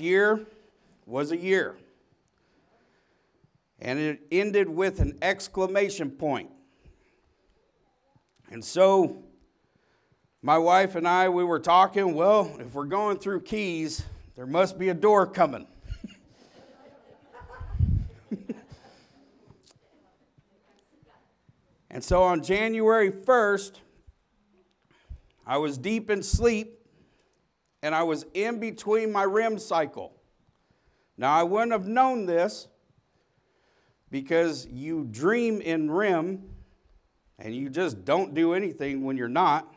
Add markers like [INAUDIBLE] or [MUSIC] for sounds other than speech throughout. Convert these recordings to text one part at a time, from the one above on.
year was a year. And it ended with an exclamation point. And so, my wife and I, we were talking, well, if we're going through keys, there must be a door coming. [LAUGHS] and so on January 1st, I was deep in sleep and I was in between my REM cycle. Now, I wouldn't have known this because you dream in REM and you just don't do anything when you're not.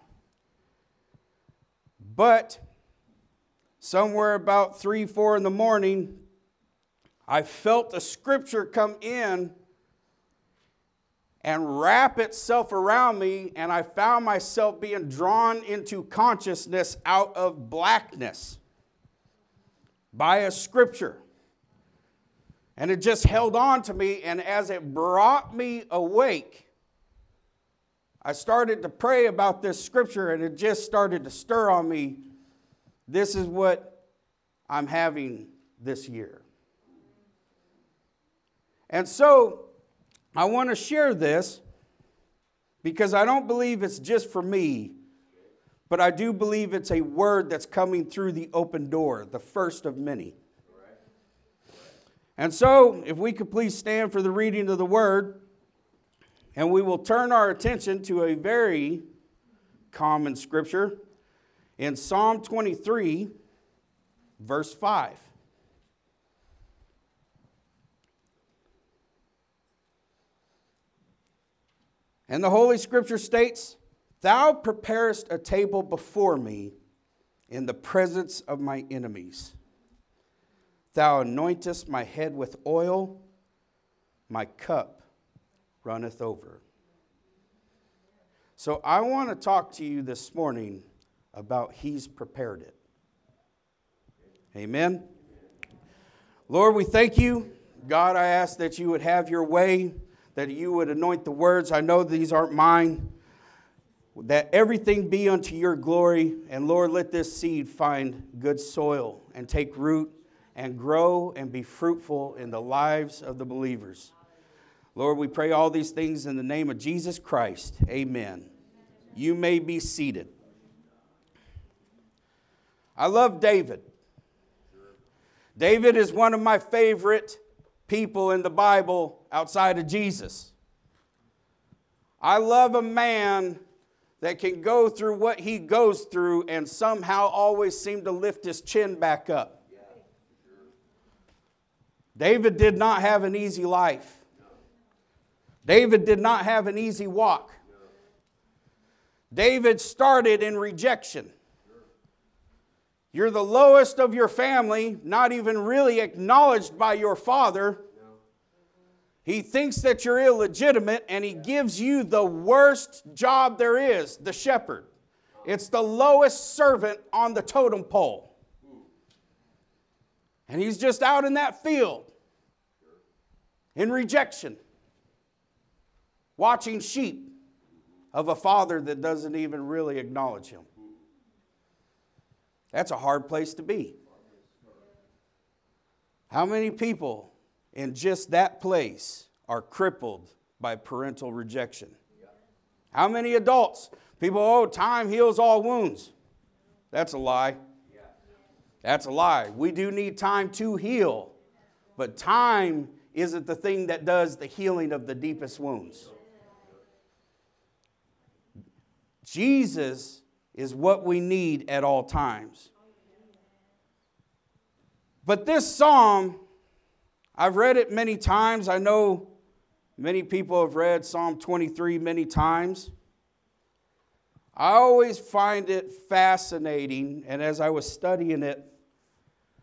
But somewhere about 3, 4 in the morning, I felt a scripture come in and wrap itself around me, and I found myself being drawn into consciousness out of blackness by a scripture. And it just held on to me, and as it brought me awake, I started to pray about this scripture, and it just started to stir on me. This is what I'm having this year. And so, I want to share this because I don't believe it's just for me, but I do believe it's a word that's coming through the open door, the first of many. And so, if we could please stand for the reading of the word, and we will turn our attention to a very common scripture in Psalm 23, verse 5. And the Holy Scripture states, Thou preparest a table before me in the presence of my enemies. Thou anointest my head with oil, my cup runneth over. So I want to talk to you this morning about He's prepared it. Amen. Lord, we thank you. God, I ask that you would have your way that you would anoint the words. I know these aren't mine. That everything be unto your glory. And Lord, let this seed find good soil and take root and grow and be fruitful in the lives of the believers. Lord, we pray all these things in the name of Jesus Christ. Amen. You may be seated. I love David. David is one of my favorite people in the Bible outside of Jesus. I love a man that can go through what he goes through and somehow always seem to lift his chin back up. David did not have an easy life. David did not have an easy walk. David started in rejection. You're the lowest of your family, not even really acknowledged by your father. He thinks that you're illegitimate and he gives you the worst job there is the shepherd. It's the lowest servant on the totem pole. And he's just out in that field in rejection, watching sheep of a father that doesn't even really acknowledge him. That's a hard place to be. How many people in just that place are crippled by parental rejection? How many adults? People, oh, time heals all wounds. That's a lie. That's a lie. We do need time to heal, but time isn't the thing that does the healing of the deepest wounds. Jesus is what we need at all times. But this psalm, I've read it many times. I know many people have read Psalm 23 many times. I always find it fascinating, and as I was studying it,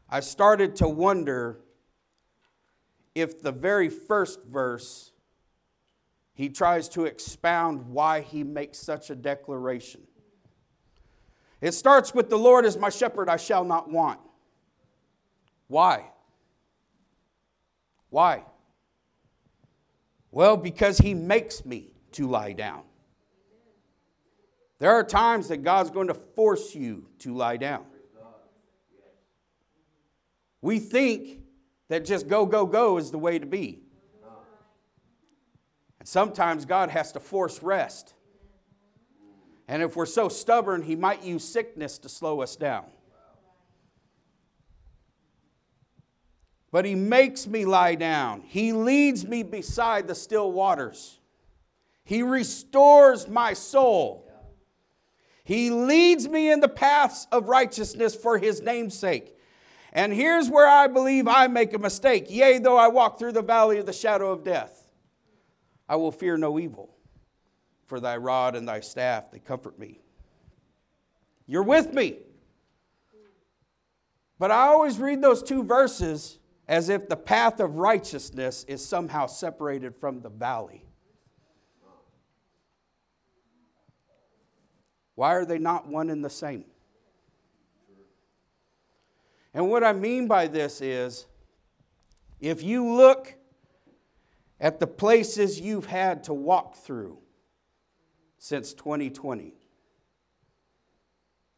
I started to wonder if the very first verse he tries to expound why he makes such a declaration. It starts with the Lord is my shepherd, I shall not want. Why? Why? Well, because he makes me to lie down. There are times that God's going to force you to lie down. We think that just go, go, go is the way to be. And sometimes God has to force rest. And if we're so stubborn, He might use sickness to slow us down. But He makes me lie down, He leads me beside the still waters, He restores my soul. He leads me in the paths of righteousness for His name's sake. And here's where I believe I make a mistake. Yea, though I walk through the valley of the shadow of death, I will fear no evil, for thy rod and thy staff, they comfort me. You're with me. But I always read those two verses as if the path of righteousness is somehow separated from the valley. Why are they not one and the same? And what I mean by this is if you look at the places you've had to walk through since 2020,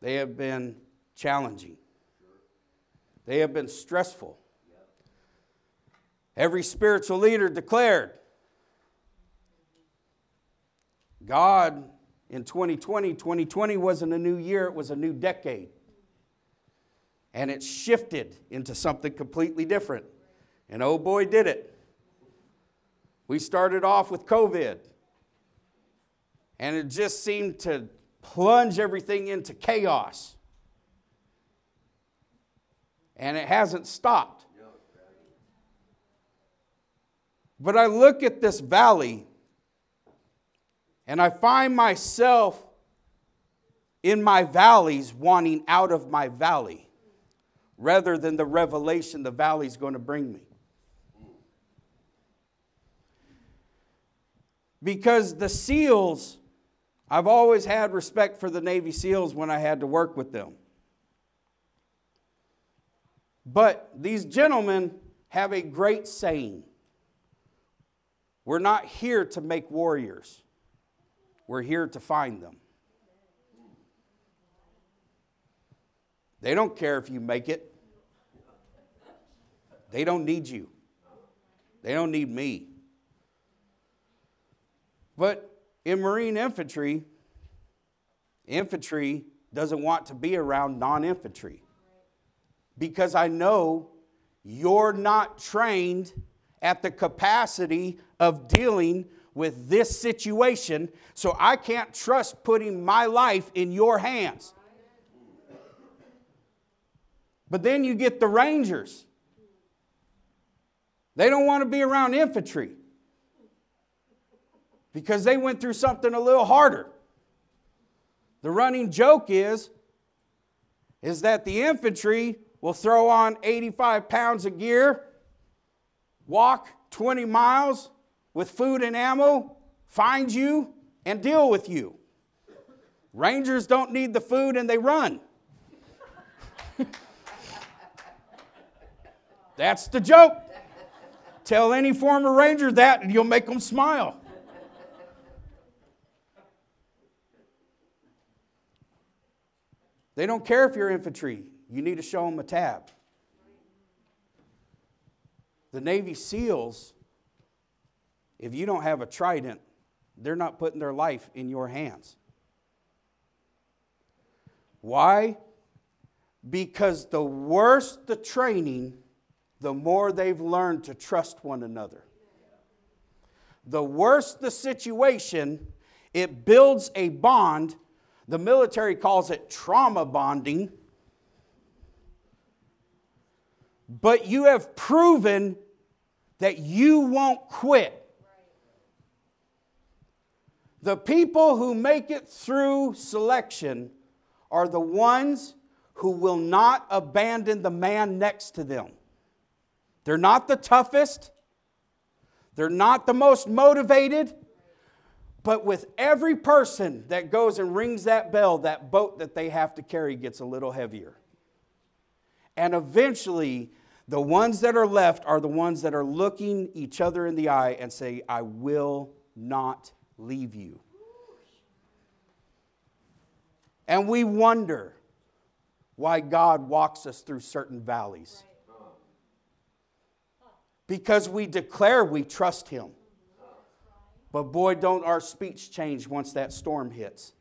they have been challenging, they have been stressful. Every spiritual leader declared God in 2020, 2020 wasn't a new year, it was a new decade and it shifted into something completely different. And oh boy, did it. We started off with COVID, and it just seemed to plunge everything into chaos. And it hasn't stopped. But I look at this valley and I find myself in my valleys wanting out of my valley rather than the revelation the valley's going to bring me. Because the SEALs, I've always had respect for the Navy SEALs when I had to work with them. But these gentlemen have a great saying We're not here to make warriors, we're here to find them. They don't care if you make it. They don't need you. They don't need me. But in Marine infantry, infantry doesn't want to be around non infantry because I know you're not trained at the capacity of dealing with this situation, so I can't trust putting my life in your hands. But then you get the Rangers. They don't want to be around infantry because they went through something a little harder. The running joke is, is that the infantry will throw on 85 pounds of gear, walk 20 miles with food and ammo, find you, and deal with you. Rangers don't need the food and they run. [LAUGHS] That's the joke. Tell any former Ranger that and you'll make them smile. They don't care if you're infantry. You need to show them a tab. The Navy SEALs, if you don't have a trident, they're not putting their life in your hands. Why? Because the worse the training, the more they've learned to trust one another. The worse the situation, it builds a bond. The military calls it trauma bonding. But you have proven that you won't quit. The people who make it through selection are the ones who will not abandon the man next to them. They're not the toughest, they're not the most motivated. But with every person that goes and rings that bell, that boat that they have to carry gets a little heavier. And eventually, the ones that are left are the ones that are looking each other in the eye and say, I will not leave you. And we wonder why God walks us through certain valleys. because we declare we trust Him. But boy, don't our speech change once that storm hits.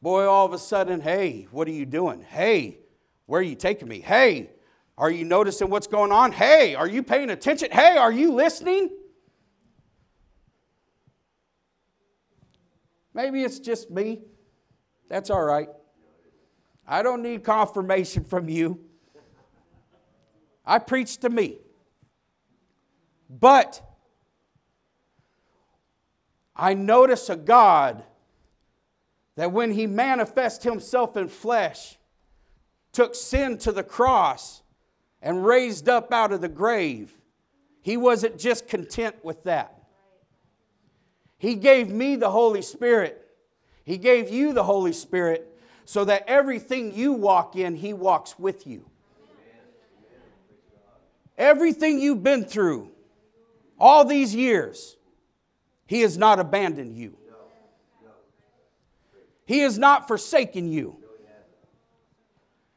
Boy, all of a sudden, hey, what are you doing? Hey, where are you taking me? Hey, are you noticing what's going on? Hey, are you paying attention? Hey, are you listening? Maybe it's just me. That's all right. I don't need confirmation from you. I preach to me. But I notice a God that when he manifests himself in flesh, took sin to the cross, and raised up out of the grave, he wasn't just content with that. He gave me the Holy Spirit. He gave you the Holy Spirit so that everything you walk in, He walks with you. Everything you've been through, all these years, He has not abandoned you. He has not forsaken you.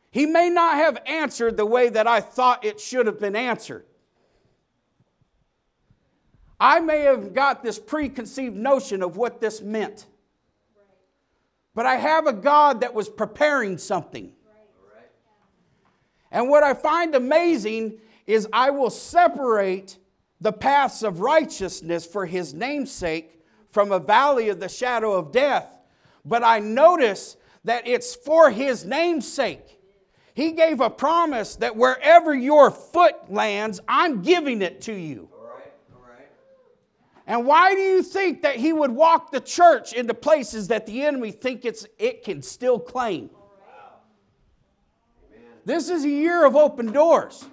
He may not have answered the way that I thought it should have been answered. I may have got this preconceived notion of what this meant. But I have a God that was preparing something. And what I find amazing is I will separate the paths of righteousness for his namesake from a valley of the shadow of death. But I notice that it's for his namesake. He gave a promise that wherever your foot lands, I'm giving it to you. And why do you think that he would walk the church into places that the enemy think it's, it can still claim? This is a year of open doors.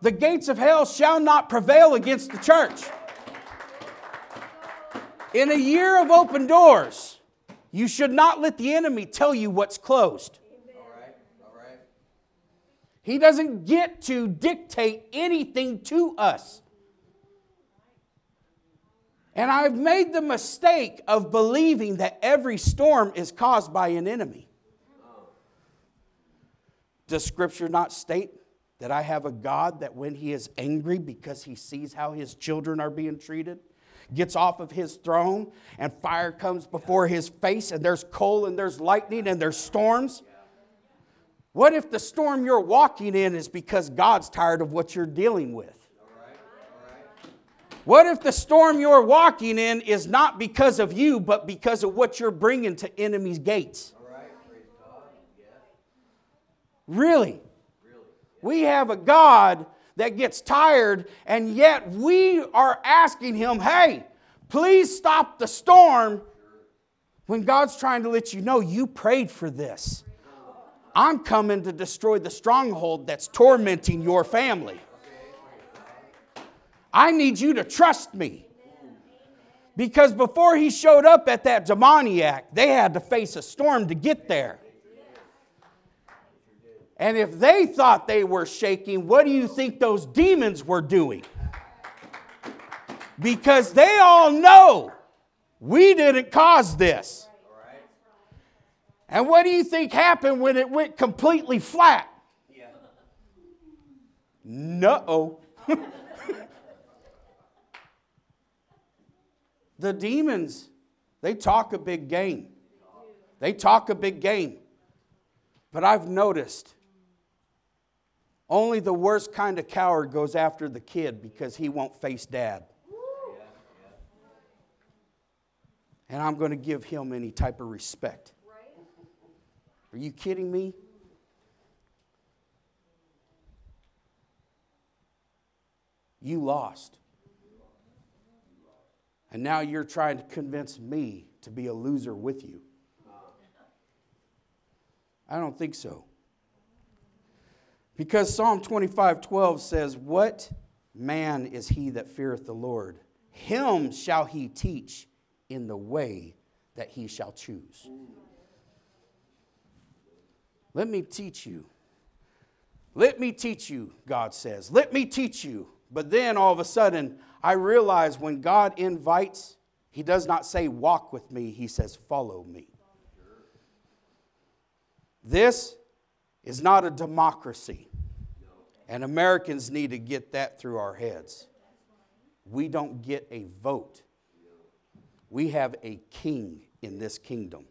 The gates of hell shall not prevail against the church. In a year of open doors, you should not let the enemy tell you what's closed. He doesn't get to dictate anything to us. And I've made the mistake of believing that every storm is caused by an enemy. Does Scripture not state that I have a God that when He is angry because He sees how His children are being treated, gets off of His throne and fire comes before His face and there's coal and there's lightning and there's storms? What if the storm you're walking in is because God's tired of what you're dealing with? What if the storm you're walking in is not because of you, but because of what you're bringing to enemy's gates? Really? We have a God that gets tired, and yet we are asking Him, hey, please stop the storm when God's trying to let you know you prayed for this. I'm coming to destroy the stronghold that's tormenting your family. I need you to trust me. Because before he showed up at that demoniac, they had to face a storm to get there. And if they thought they were shaking, what do you think those demons were doing? Because they all know we didn't cause this. And what do you think happened when it went completely flat? No. [LAUGHS] The demons, they talk a big game. They talk a big game. But I've noticed only the worst kind of coward goes after the kid because he won't face dad. And I'm going to give him any type of respect. Are you kidding me? You lost. And now you're trying to convince me to be a loser with you. I don't think so. Because Psalm 25 12 says, What man is he that feareth the Lord? Him shall he teach in the way that he shall choose. Let me teach you. Let me teach you, God says. Let me teach you. But then all of a sudden, I realize when God invites, He does not say, Walk with me, He says, Follow me. This is not a democracy. And Americans need to get that through our heads. We don't get a vote, we have a king in this kingdom.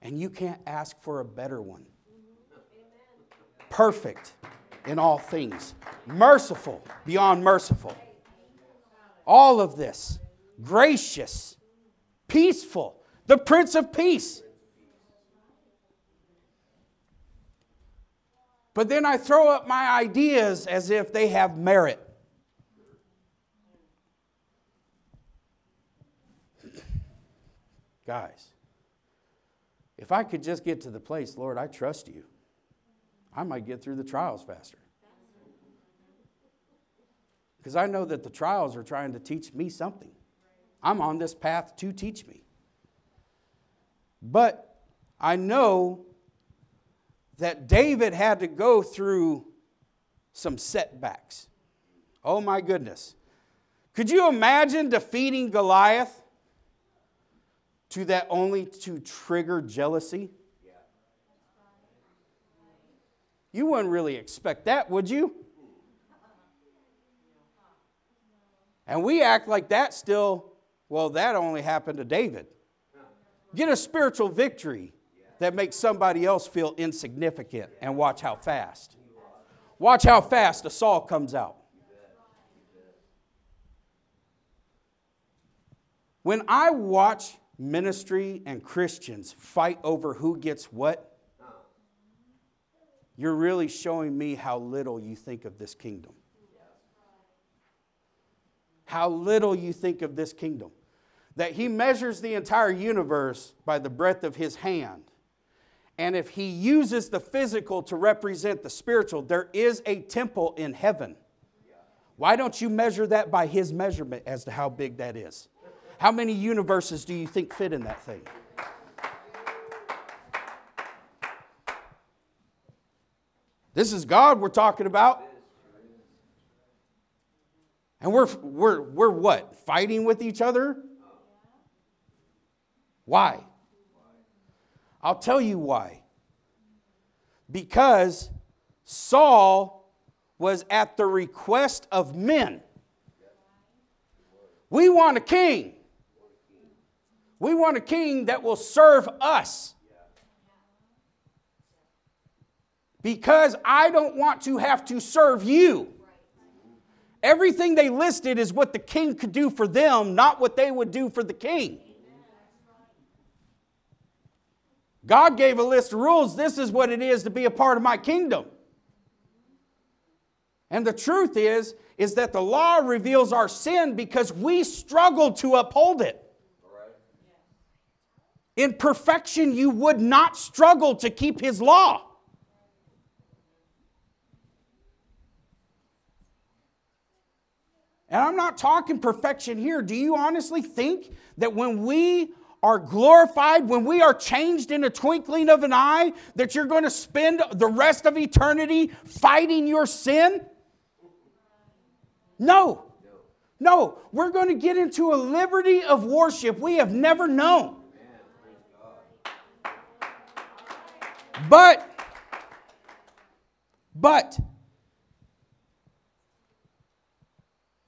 And you can't ask for a better one. Perfect in all things, merciful beyond merciful. All of this, gracious, peaceful, the Prince of Peace. But then I throw up my ideas as if they have merit. Guys, if I could just get to the place, Lord, I trust you, I might get through the trials faster. Because I know that the trials are trying to teach me something. I'm on this path to teach me. But I know that David had to go through some setbacks. Oh my goodness. Could you imagine defeating Goliath? to that only to trigger jealousy? You wouldn't really expect that, would you? And we act like that still, well, that only happened to David. Get a spiritual victory that makes somebody else feel insignificant and watch how fast. Watch how fast a Saul comes out. When I watch ministry and Christians fight over who gets what, you're really showing me how little you think of this kingdom. How little you think of this kingdom. That he measures the entire universe by the breadth of his hand. And if he uses the physical to represent the spiritual, there is a temple in heaven. Why don't you measure that by his measurement as to how big that is? How many universes do you think fit in that thing? This is God we're talking about. And we're, we're, we're what? Fighting with each other? Why? I'll tell you why. Because Saul was at the request of men. We want a king. We want a king that will serve us. Because I don't want to have to serve you. Everything they listed is what the king could do for them, not what they would do for the king. God gave a list of rules. This is what it is to be a part of my kingdom. And the truth is is that the law reveals our sin because we struggle to uphold it. In perfection, you would not struggle to keep his law. And I'm not talking perfection here. Do you honestly think that when we are glorified, when we are changed in a twinkling of an eye, that you're going to spend the rest of eternity fighting your sin? No. No, we're going to get into a liberty of worship we have never known. But, but,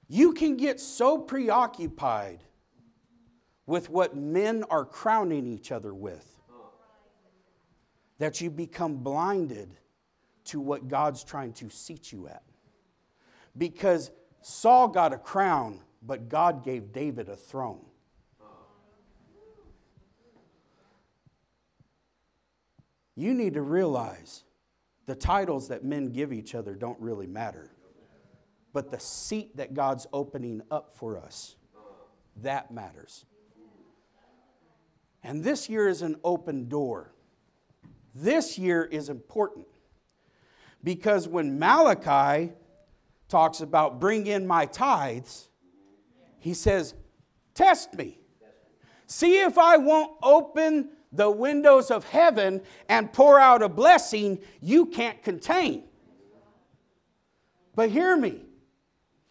you can get so preoccupied with what men are crowning each other with that you become blinded to what God's trying to seat you at. Because Saul got a crown, but God gave David a throne. You need to realize the titles that men give each other don't really matter. But the seat that God's opening up for us, that matters. And this year is an open door. This year is important because when Malachi talks about bring in my tithes, he says, Test me. See if I won't open the windows of heaven and pour out a blessing you can't contain. But hear me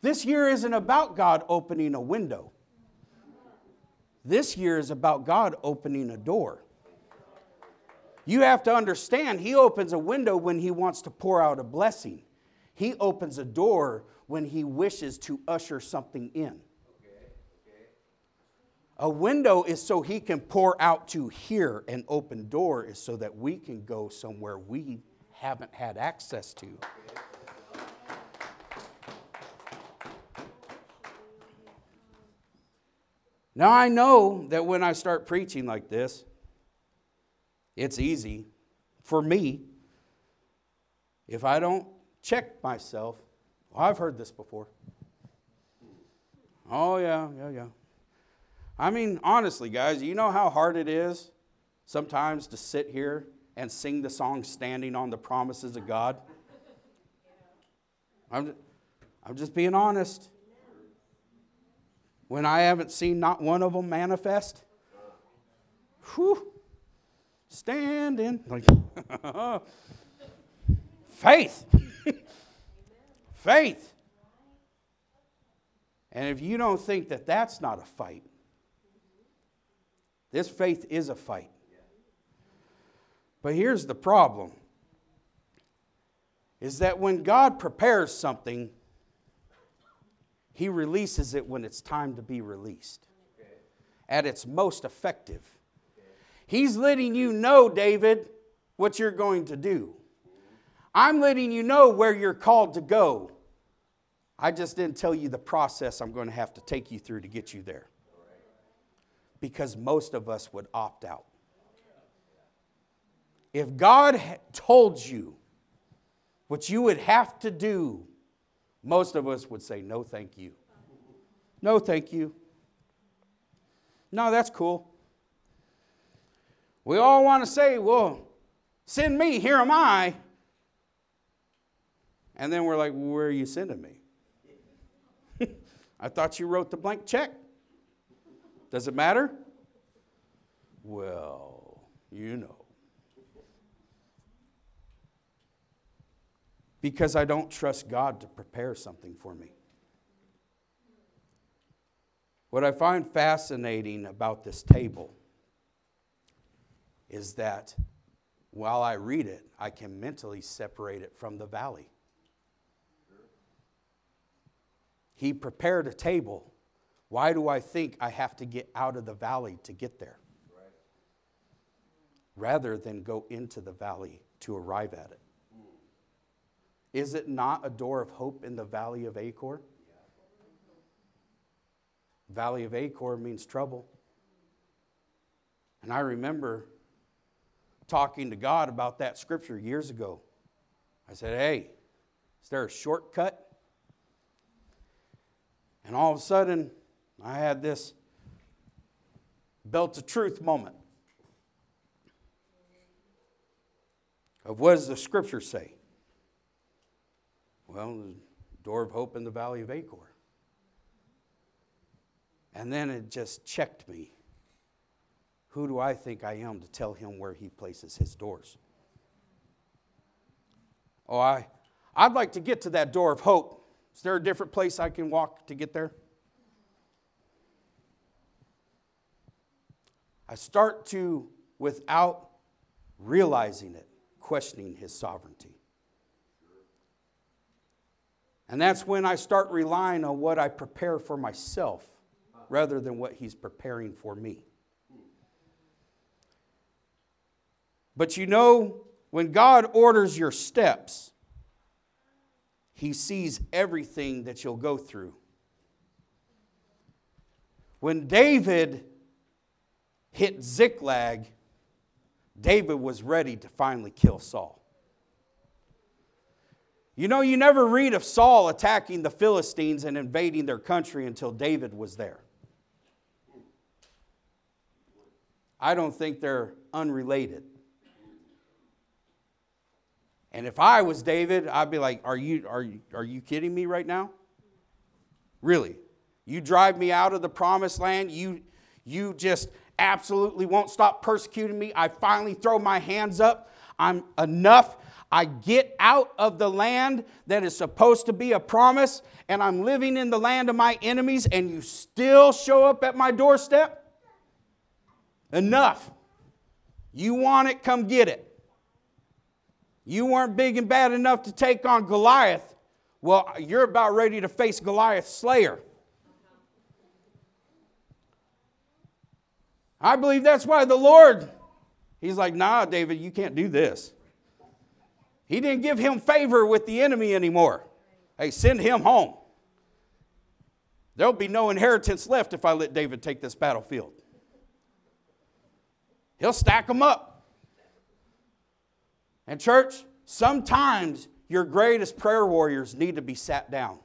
this year isn't about God opening a window, this year is about God opening a door. You have to understand, He opens a window when He wants to pour out a blessing. He opens a door when He wishes to usher something in. A window is so He can pour out to here. An open door is so that we can go somewhere we haven't had access to. Now, I know that when I start preaching like this, it's easy for me. If I don't check myself, well, I've heard this before. Oh, yeah, yeah, yeah. I mean, honestly, guys, you know how hard it is sometimes to sit here and sing the song Standing on the Promises of God? I'm, I'm just being honest when I haven't seen not one of them manifest? Whew. Standing. Like, [LAUGHS] faith. [LAUGHS] faith. And if you don't think that that's not a fight, this faith is a fight. But here's the problem is that when God prepares something, he releases it when it's time to be released, at its most effective. He's letting you know, David, what you're going to do. I'm letting you know where you're called to go. I just didn't tell you the process I'm going to have to take you through to get you there. Because most of us would opt out. If God told you what you would have to do most of us would say, no, thank you. No, thank you. No, that's cool. We all want to say, well, send me, here am I. And then we're like, well, where are you sending me? [LAUGHS] I thought you wrote the blank check. Does it matter? Well, you know. Because I don't trust God to prepare something for me. What I find fascinating about this table is that while I read it, I can mentally separate it from the valley. He prepared a table. Why do I think I have to get out of the valley to get there? Rather than go into the valley to arrive at it. Is it not a door of hope in the valley of Achor? Valley of Achor means trouble. And I remember talking to God about that scripture years ago. I said, Hey, is there a shortcut? And all of a sudden, I had this belt of truth moment of what does the scripture say? Well, the door of hope in the valley of Achor. And then it just checked me. Who do I think I am to tell him where he places his doors? Oh, I, I'd like to get to that door of hope. Is there a different place I can walk to get there? I start to, without realizing it, questioning his sovereignty. And that's when I start relying on what I prepare for myself rather than what He's preparing for me. But you know, when God orders your steps, He sees everything that you'll go through. When David hit Ziklag, David was ready to finally kill Saul. You know, you never read of Saul attacking the Philistines and invading their country until David was there. I don't think they're unrelated. And if I was David, I'd be like, Are you, are you, are you kidding me right now? Really? You drive me out of the promised land? You, you just absolutely won't stop persecuting me? I finally throw my hands up. I'm enough I get out of the land that is supposed to be a promise, and I'm living in the land of my enemies, and you still show up at my doorstep? Enough. You want it, come get it. You weren't big and bad enough to take on Goliath. Well, you're about ready to face Goliath's slayer. I believe that's why the Lord, He's like, nah, David, you can't do this. He didn't give him favor with the enemy anymore. Hey, send him home. There'll be no inheritance left if I let David take this battlefield. He'll stack them up. And, church, sometimes your greatest prayer warriors need to be sat down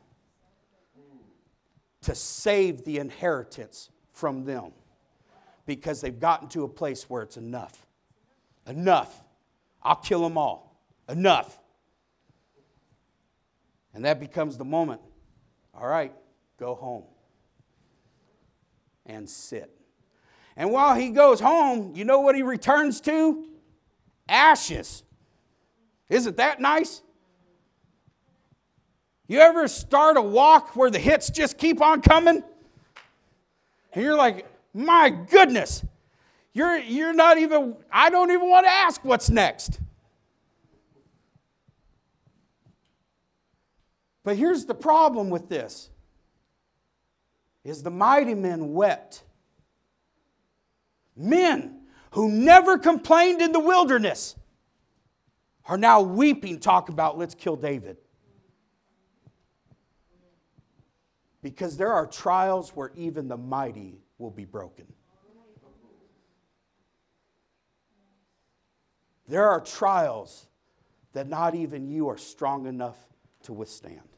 to save the inheritance from them because they've gotten to a place where it's enough. Enough. I'll kill them all. Enough. And that becomes the moment. All right, go home and sit. And while he goes home, you know what he returns to? Ashes. Isn't that nice? You ever start a walk where the hits just keep on coming? And you're like, my goodness, you're, you're not even, I don't even want to ask what's next. But here's the problem with this is the mighty men wept. Men who never complained in the wilderness are now weeping, talk about let's kill David. Because there are trials where even the mighty will be broken. There are trials that not even you are strong enough to withstand.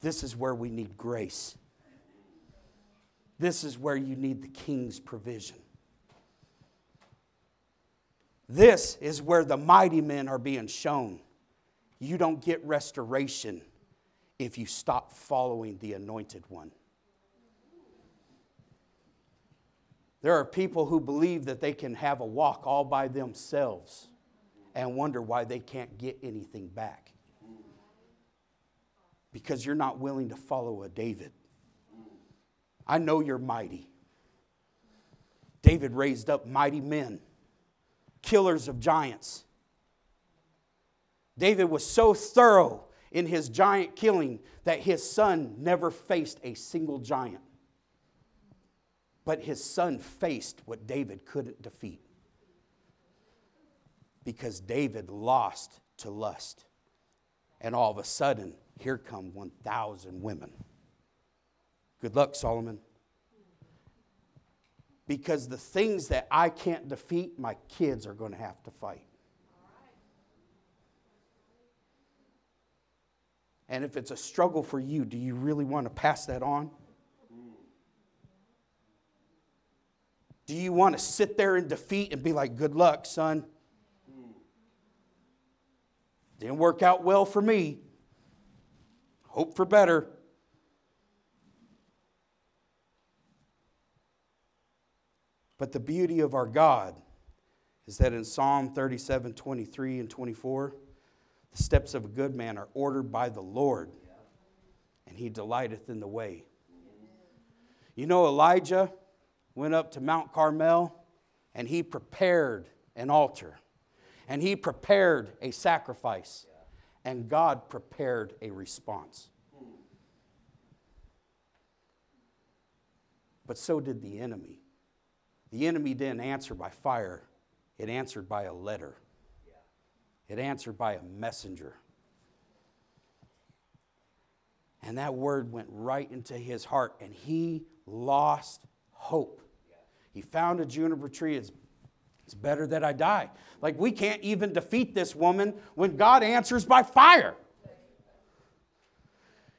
This is where we need grace. This is where you need the king's provision. This is where the mighty men are being shown. You don't get restoration if you stop following the anointed one. There are people who believe that they can have a walk all by themselves and wonder why they can't get anything back because you're not willing to follow a David. I know you're mighty. David raised up mighty men, killers of giants. David was so thorough in his giant killing that his son never faced a single giant. But his son faced what David couldn't defeat because David lost to lust. And all of a sudden, here come 1,000 women. Good luck, Solomon. Because the things that I can't defeat, my kids are going to have to fight. And if it's a struggle for you, do you really want to pass that on? Do you want to sit there in defeat and be like, good luck, son? Didn't work out well for me hope for better. But the beauty of our God is that in Psalm 37 23 and 24, the steps of a good man are ordered by the Lord, and he delighteth in the way. You know, Elijah went up to Mount Carmel and he prepared an altar and he prepared a sacrifice and God prepared a response. But so did the enemy. The enemy didn't answer by fire, it answered by a letter, it answered by a messenger. And that word went right into his heart, and he lost hope. He found a juniper tree. It's better that I die. Like, we can't even defeat this woman when God answers by fire.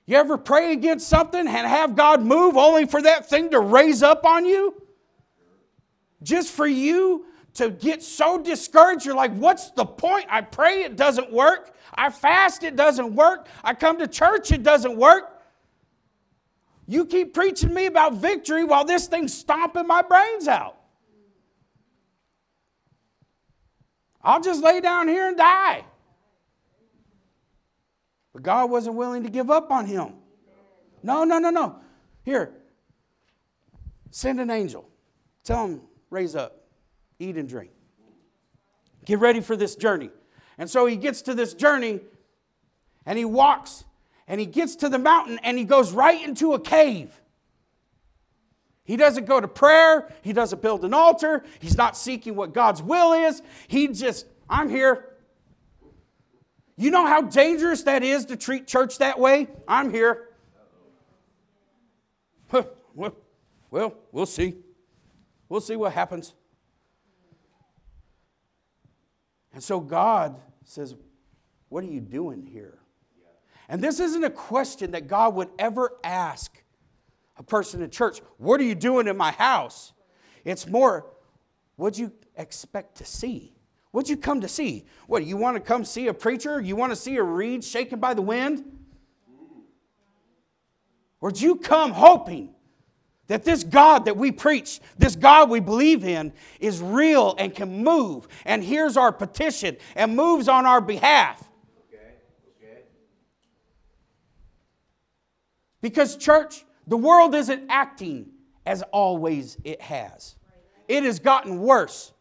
You ever pray against something and have God move only for that thing to raise up on you? Just for you to get so discouraged, you're like, what's the point? I pray, it doesn't work. I fast, it doesn't work. I come to church, it doesn't work. You keep preaching me about victory while this thing's stomping my brains out. I'll just lay down here and die. But God wasn't willing to give up on him. No, no, no, no. Here, send an angel. Tell him, raise up. eat and drink. Get ready for this journey. And so he gets to this journey and he walks and he gets to the mountain and he goes right into a cave. He doesn't go to prayer, he doesn't build an altar, he's not seeking what God's will is. He just, I'm here. You know how dangerous that is to treat church that way? I'm here. Well, well, see. We'll see what happens. And so God says, What are you doing here? And this isn't a question that God would ever ask a person in church, What are you doing in my house? It's more, What'd you expect to see? What'd you come to see? What, you want to come see a preacher? You want to see a reed shaken by the wind? Or did you come hoping that this God that we preach, this God we believe in, is real and can move and hears our petition and moves on our behalf? Okay. Okay. Because, church, the world isn't acting as always it has, it has gotten worse.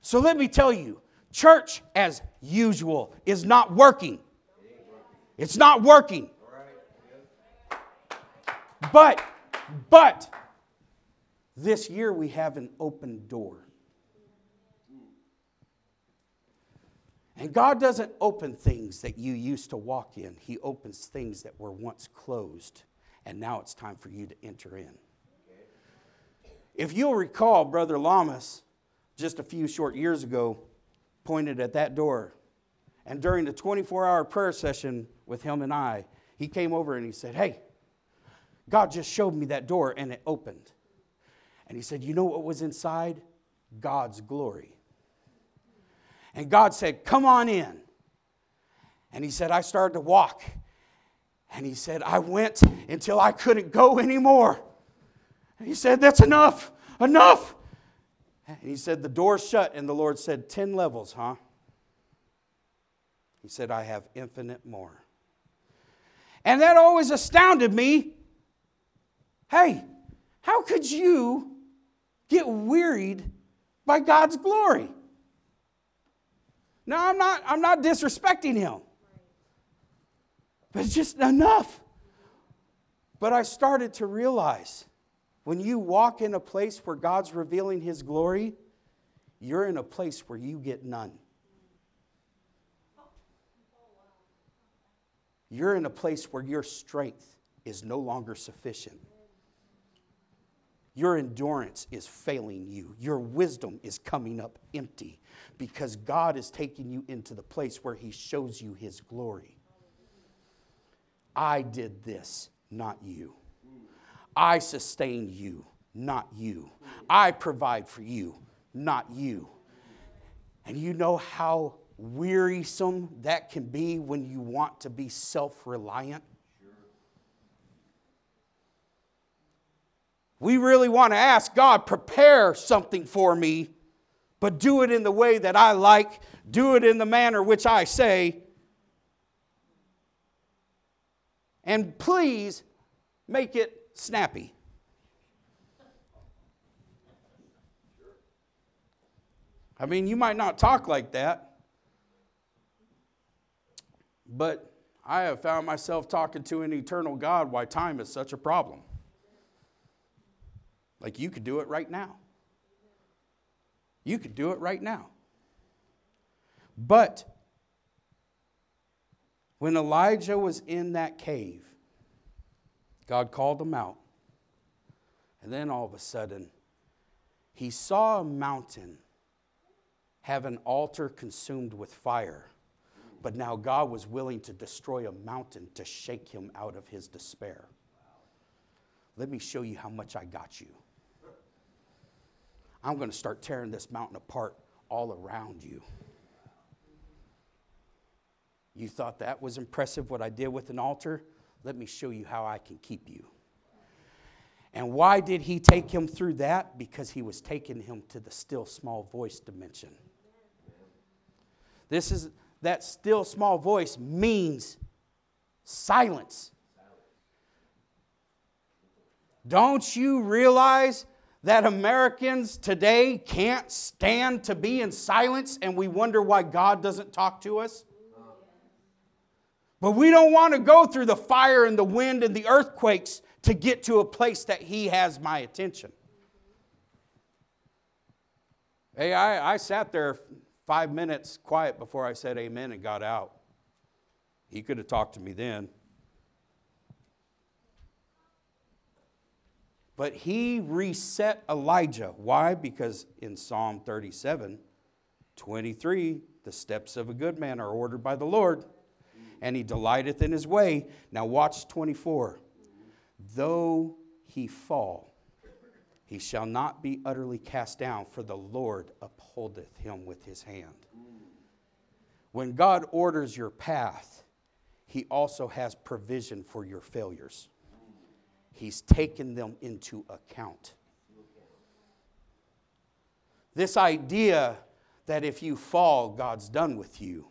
So let me tell you church as usual is not working. It's not working. But, but, this year we have an open door. And God doesn't open things that you used to walk in, He opens things that were once closed, and now it's time for you to enter in. If you'll recall, Brother Lamas just a few short years ago pointed at that door. And during the 24 hour prayer session with him and I, he came over and he said, Hey, God just showed me that door and it opened. And he said, You know what was inside? God's glory. And God said, Come on in. And he said, I started to walk. And he said, I went until I couldn't go anymore. And he said, That's enough, enough. And he said, The door shut, and the Lord said, Ten levels, huh? He said, I have infinite more. And that always astounded me. Hey, how could you get wearied by God's glory? Now, I'm not, I'm not disrespecting him, but it's just enough. But I started to realize when you walk in a place where God's revealing His glory, you're in a place where you get none. You're in a place where your strength is no longer sufficient. Your endurance is failing you. Your wisdom is coming up empty because God is taking you into the place where He shows you His glory. I did this, not you. I sustain you, not you. I provide for you, not you. And you know how wearisome that can be when you want to be self reliant? We really want to ask God, prepare something for me, but do it in the way that I like, do it in the manner which I say. And please make it snappy. I mean, you might not talk like that, but I have found myself talking to an eternal God why time is such a problem. Like you could do it right now. You could do it right now. But when Elijah was in that cave, God called him out. And then all of a sudden, he saw a mountain have an altar consumed with fire. But now God was willing to destroy a mountain to shake him out of his despair. Let me show you how much I got you. I'm going to start tearing this mountain apart all around you. You thought that was impressive what I did with an altar? Let me show you how I can keep you. And why did he take him through that? Because he was taking him to the still small voice dimension. This is that still small voice means silence. Don't you realize that Americans today can't stand to be in silence and we wonder why God doesn't talk to us? But we don't want to go through the fire and the wind and the earthquakes to get to a place that He has my attention. Hey, I, I sat there five minutes quiet before I said amen and got out. He could have talked to me then. But he reset Elijah. Why? Because in Psalm 37, 23, the steps of a good man are ordered by the Lord, and he delighteth in his way. Now, watch 24. Though he fall, he shall not be utterly cast down, for the Lord upholdeth him with his hand. When God orders your path, he also has provision for your failures. He's taken them into account. This idea that if you fall, God's done with you,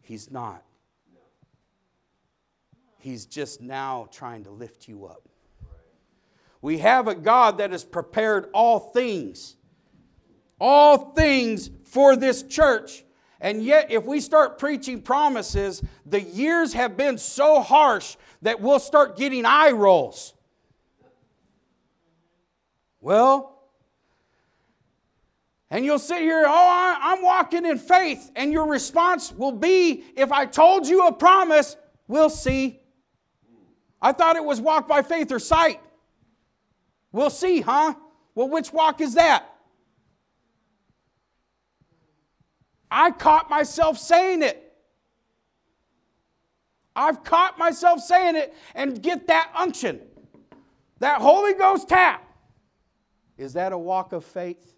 He's not. He's just now trying to lift you up. We have a God that has prepared all things, all things for this church. And yet, if we start preaching promises, the years have been so harsh that we'll start getting eye rolls. Well, and you'll sit here, oh, I'm walking in faith. And your response will be, if I told you a promise, we'll see. I thought it was walk by faith or sight. We'll see, huh? Well, which walk is that? I caught myself saying it. I've caught myself saying it and get that unction, that Holy Ghost tap. Is that a walk of faith?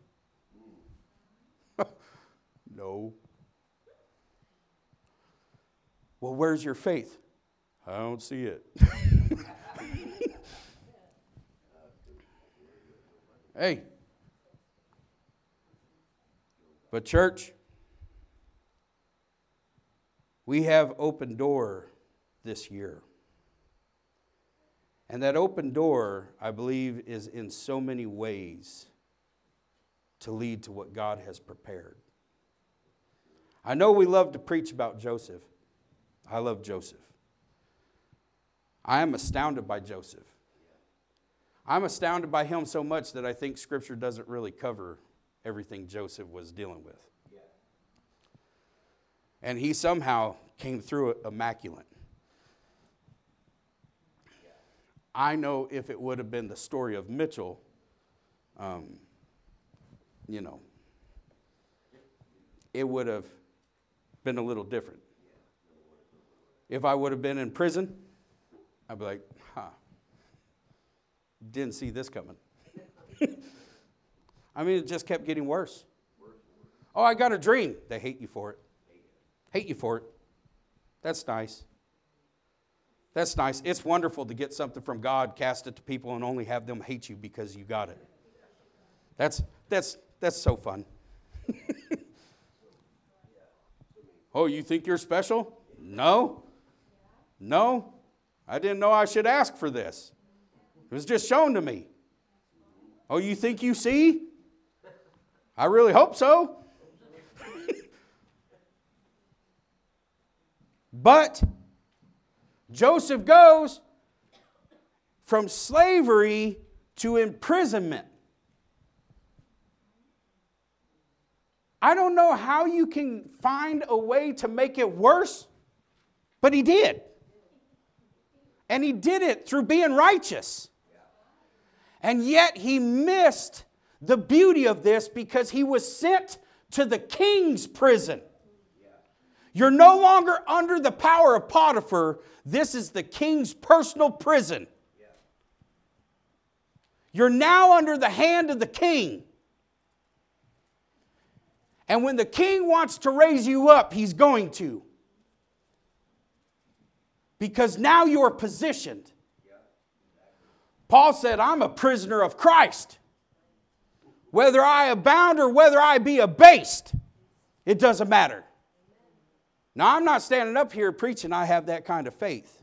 [LAUGHS] no. Well, where's your faith? I don't see it. [LAUGHS] hey. But, church, we have open door this year. And that open door, I believe, is in so many ways to lead to what God has prepared. I know we love to preach about Joseph. I love Joseph. I am astounded by Joseph. I'm astounded by him so much that I think Scripture doesn't really cover everything Joseph was dealing with. And he somehow came through it immaculate. I know if it would have been the story of Mitchell, um, you know, it would have been a little different. If I would have been in prison, I'd be like, didn't see this coming. [LAUGHS] I mean, it just kept getting worse. Oh, I got a dream. They hate you for it. Hate you for it. That's nice. That's nice. It's wonderful to get something from God, cast it to people, and only have them hate you because you got it. That's, that's, that's so fun. [LAUGHS] oh, you think you're special? No. No. I didn't know I should ask for this. It was just shown to me. Oh, you think you see? I really hope so. [LAUGHS] but Joseph goes from slavery to imprisonment. I don't know how you can find a way to make it worse, but he did. And he did it through being righteous. And yet he missed the beauty of this because he was sent to the king's prison. You're no longer under the power of Potiphar. This is the king's personal prison. You're now under the hand of the king. And when the king wants to raise you up, he's going to. Because now you're positioned. Paul said, I'm a prisoner of Christ. Whether I abound or whether I be abased, it doesn't matter. Now, I'm not standing up here preaching I have that kind of faith.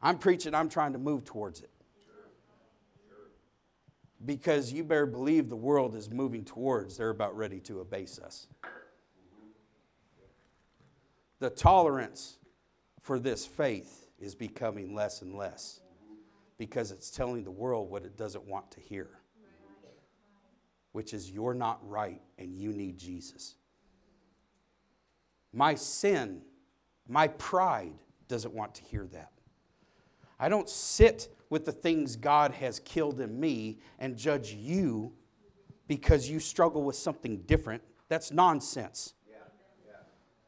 I'm preaching I'm trying to move towards it. Because you better believe the world is moving towards, they're about ready to abase us. The tolerance for this faith is becoming less and less because it's telling the world what it doesn't want to hear, which is you're not right and you need Jesus. My sin, my pride doesn't want to hear that. I don't sit with the things God has killed in me and judge you because you struggle with something different. That's nonsense.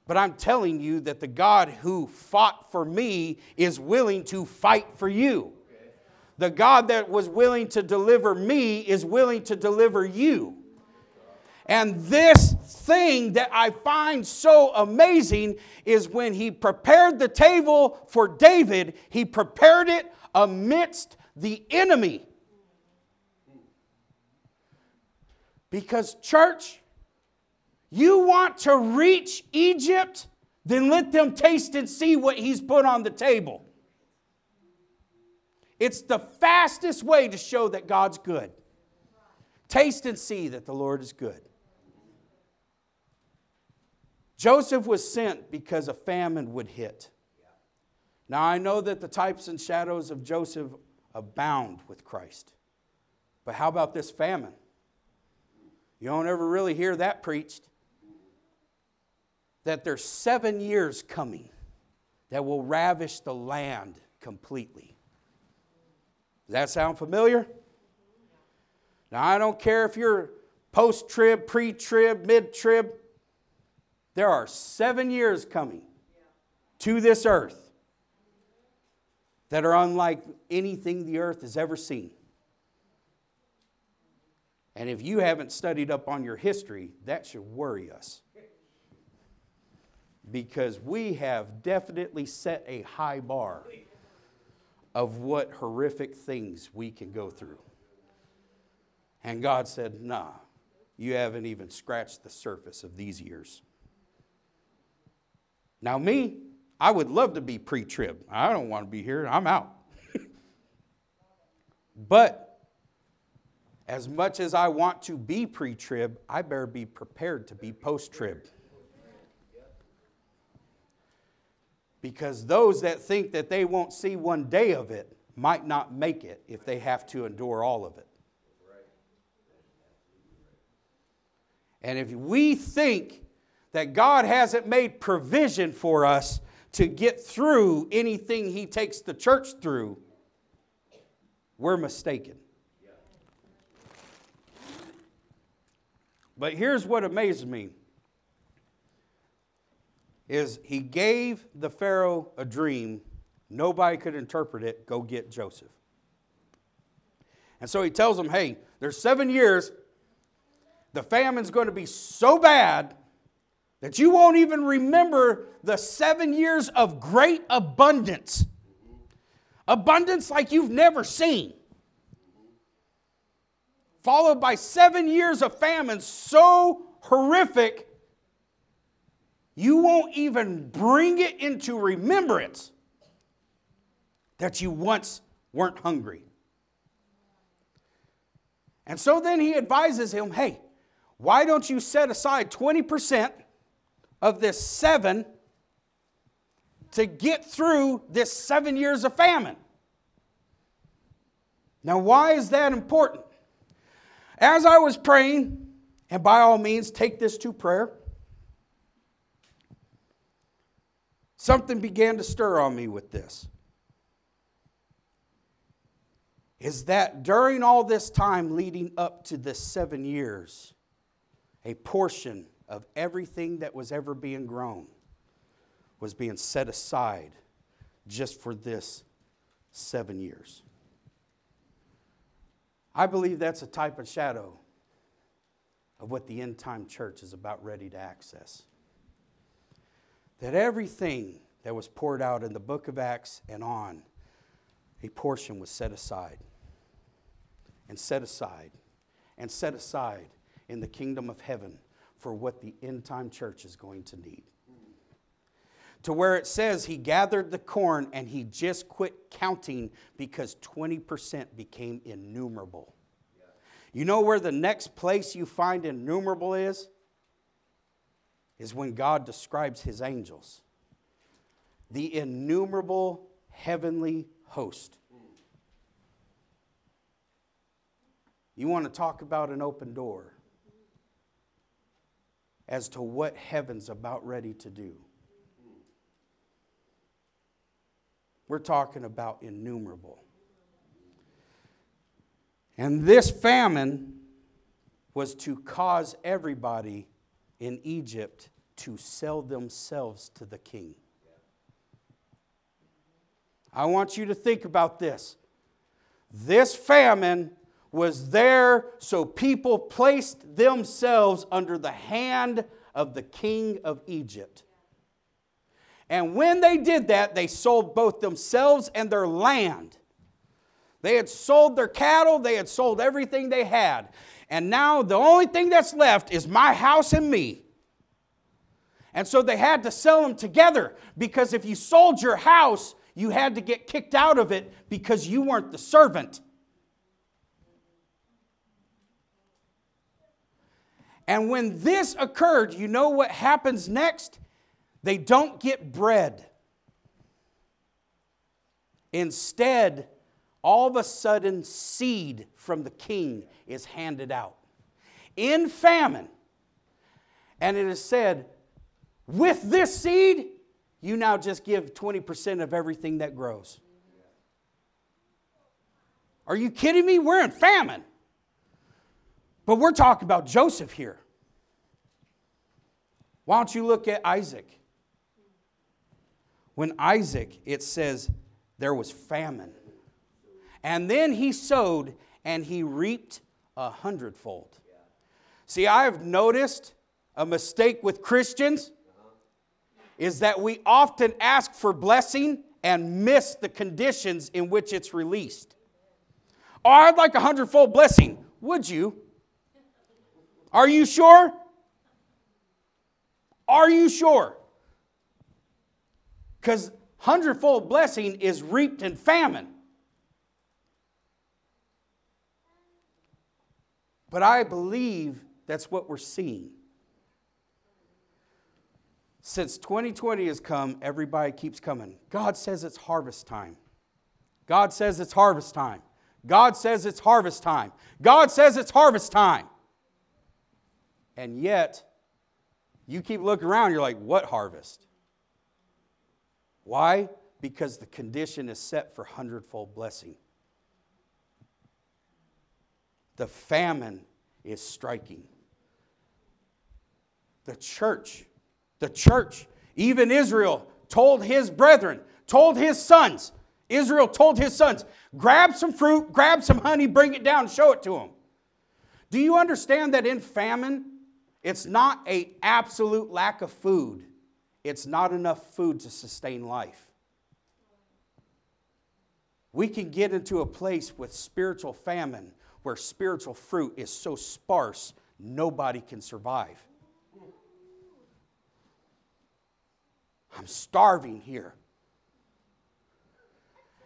But I'm telling you that the God who fought for me is willing to fight for you. The God that was willing to deliver me is willing to deliver you. And this thing that I find so amazing is when he prepared the table for David, he prepared it amidst the enemy. Because, church, you want to reach Egypt? Then let them taste and see what he's put on the table. It's the fastest way to show that God's good. Taste and see that the Lord is good. Joseph was sent because a famine would hit. Now, I know that the types and shadows of Joseph abound with Christ. But how about this famine? You don't ever really hear that preached. That there's seven years coming that will ravish the land completely. Does that sound familiar? Now, I don't care if you're post trib, pre trib, mid trib. There are seven years coming to this earth that are unlike anything the earth has ever seen. And if you haven't studied up on your history, that should worry us. Because we have definitely set a high bar of what horrific things we can go through. And God said, Nah, you haven't even scratched the surface of these years. Now, me, I would love to be pre trib. I don't want to be here. I'm out. [LAUGHS] but as much as I want to be pre trib, I better be prepared to be post trib. Because those that think that they won't see one day of it might not make it if they have to endure all of it. And if we think that God hasn't made provision for us to get through anything He takes the church through, we're mistaken. But here's what amazes me is he gave the pharaoh a dream nobody could interpret it go get joseph and so he tells him, hey there's seven years the famine's going to be so bad that you won't even remember the seven years of great abundance. Abundance like you've never seen. Followed by seven years of famine so horrific, you won't even bring it into remembrance that you once weren't hungry. And so then he advises him hey, why don't you set aside 20%? of this seven to get through this seven years of famine. Now, why is that important? As I was praying, and by all means, take this to prayer, something began to stir on me with this. Is that during all this time leading up to this seven years, a portion of everything that was ever being grown was being set aside just for this seven years. I believe that's a type of shadow of what the end time church is about ready to access. That everything that was poured out in the book of Acts and on, a portion was set aside and set aside and set aside in the kingdom of heaven for what the end time church is going to need. To where it says he gathered the corn and he just quit counting because 20% became innumerable. You know where the next place you find innumerable is? Is when God describes his angels. The innumerable heavenly host. You want to talk about an open door as to what heaven's about ready to do. We're talking about innumerable. And this famine was to cause everybody in Egypt to sell themselves to the king. I want you to think about this. This famine was there so people placed themselves under the hand of the king of Egypt. And when they did that, they sold both themselves and their land. They had sold their cattle, they had sold everything they had. And now the only thing that's left is my house and me. And so they had to sell them together because if you sold your house, you had to get kicked out of it because you weren't the servant. And when this occurred, you know what happens next? They don't get bread. Instead, all of a sudden, seed from the king is handed out in famine. And it is said, with this seed, you now just give 20% of everything that grows. Are you kidding me? We're in famine. But we're talking about Joseph here. Why don't you look at Isaac? When Isaac, it says, there was famine. And then he sowed and he reaped a hundredfold. See, I've noticed a mistake with Christians is that we often ask for blessing and miss the conditions in which it's released. Oh, I'd like a hundredfold blessing. Would you? Are you sure? Are you sure? Because hundredfold blessing is reaped in famine. But I believe that's what we're seeing. Since 2020 has come, everybody keeps coming. God says it's harvest time. God says it's harvest time. God says it's harvest time. God says it's harvest time. And yet, you keep looking around, you're like, what harvest? Why? Because the condition is set for hundredfold blessing. The famine is striking. The church, the church, even Israel told his brethren, told his sons, Israel told his sons, grab some fruit, grab some honey, bring it down, show it to them. Do you understand that in famine, it's not a absolute lack of food. It's not enough food to sustain life. We can get into a place with spiritual famine where spiritual fruit is so sparse, nobody can survive. I'm starving here.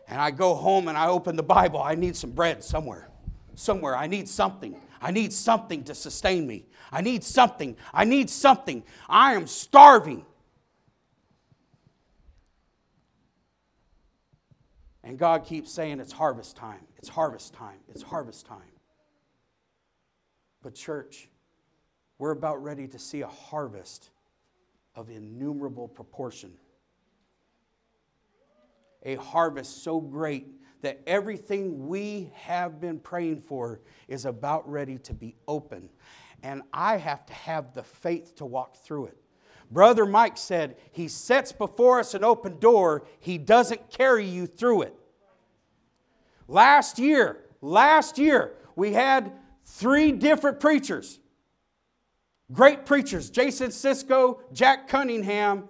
And I go home and I open the Bible. I need some bread somewhere. Somewhere. I need something. I need something to sustain me. I need something. I need something. I am starving. And God keeps saying, It's harvest time. It's harvest time. It's harvest time. But, church, we're about ready to see a harvest of innumerable proportion. A harvest so great that everything we have been praying for is about ready to be open. And I have to have the faith to walk through it. Brother Mike said, He sets before us an open door, He doesn't carry you through it. Last year, last year, we had three different preachers. Great preachers Jason Cisco, Jack Cunningham,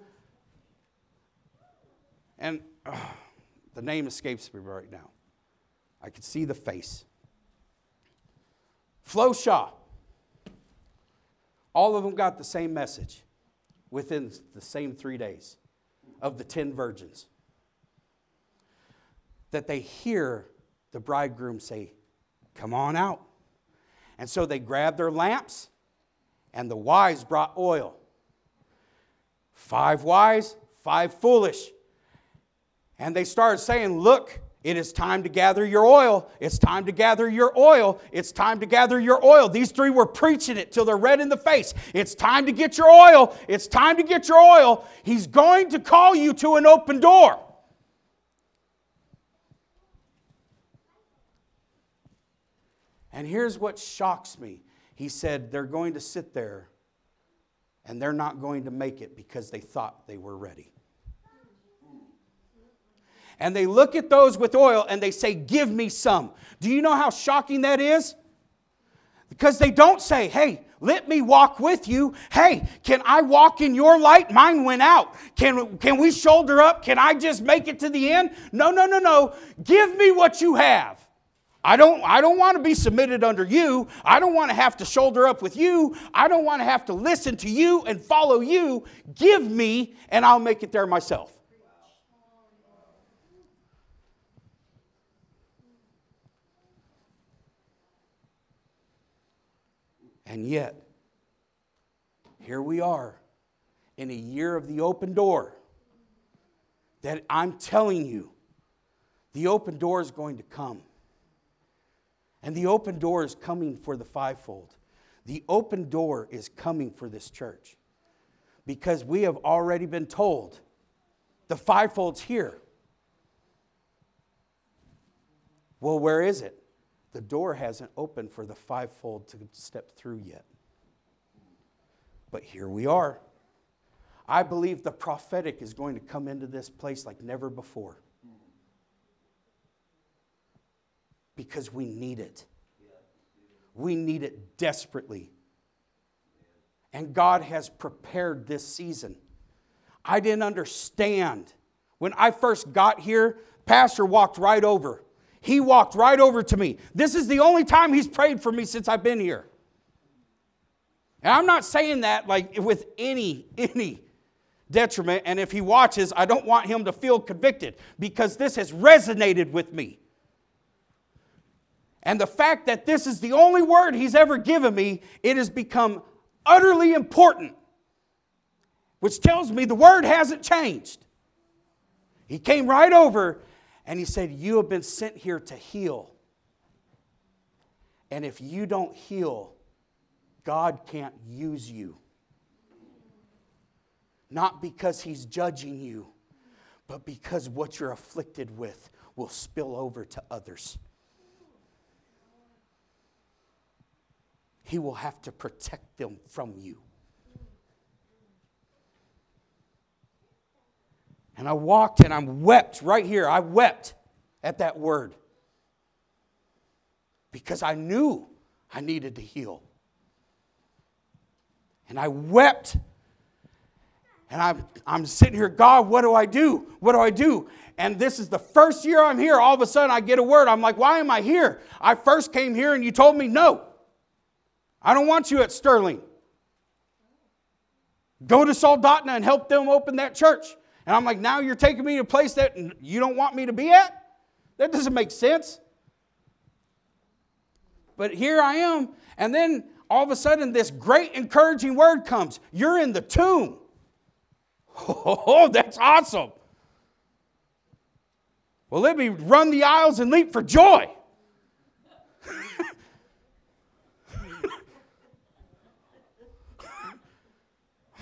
and ah, the name escapes me right now. I can see the face. Flo Shaw. All of them got the same message within the same three days of the 10 virgins. That they hear the bridegroom say, Come on out. And so they grab their lamps, and the wise brought oil. Five wise, five foolish. And they started saying, Look, it is time to gather your oil. It's time to gather your oil. It's time to gather your oil. These three were preaching it till they're red in the face. It's time to get your oil. It's time to get your oil. He's going to call you to an open door. And here's what shocks me. He said, They're going to sit there and they're not going to make it because they thought they were ready. And they look at those with oil and they say, Give me some. Do you know how shocking that is? Because they don't say, Hey, let me walk with you. Hey, can I walk in your light? Mine went out. Can, can we shoulder up? Can I just make it to the end? No, no, no, no. Give me what you have. I don't, I don't want to be submitted under you. I don't want to have to shoulder up with you. I don't want to have to listen to you and follow you. Give me, and I'll make it there myself. And yet, here we are in a year of the open door. That I'm telling you, the open door is going to come. And the open door is coming for the fivefold. The open door is coming for this church because we have already been told the fivefold's here. Well, where is it? The door hasn't opened for the fivefold to step through yet. But here we are. I believe the prophetic is going to come into this place like never before. Because we need it. We need it desperately. And God has prepared this season. I didn't understand. When I first got here, Pastor walked right over. He walked right over to me. This is the only time he's prayed for me since I've been here. And I'm not saying that like with any [LAUGHS] any detriment and if he watches, I don't want him to feel convicted because this has resonated with me. And the fact that this is the only word he's ever given me, it has become utterly important, which tells me the word hasn't changed. He came right over and he said, You have been sent here to heal. And if you don't heal, God can't use you. Not because he's judging you, but because what you're afflicted with will spill over to others. He will have to protect them from you. And I walked and I wept right here. I wept at that word because I knew I needed to heal. And I wept. And I'm, I'm sitting here, God, what do I do? What do I do? And this is the first year I'm here. All of a sudden, I get a word. I'm like, why am I here? I first came here and you told me no. I don't want you at Sterling. Go to Soldotna and help them open that church. And I'm like, now you're taking me to a place that you don't want me to be at? That doesn't make sense. But here I am. And then all of a sudden, this great encouraging word comes You're in the tomb. [LAUGHS] Oh, that's awesome. Well, let me run the aisles and leap for joy.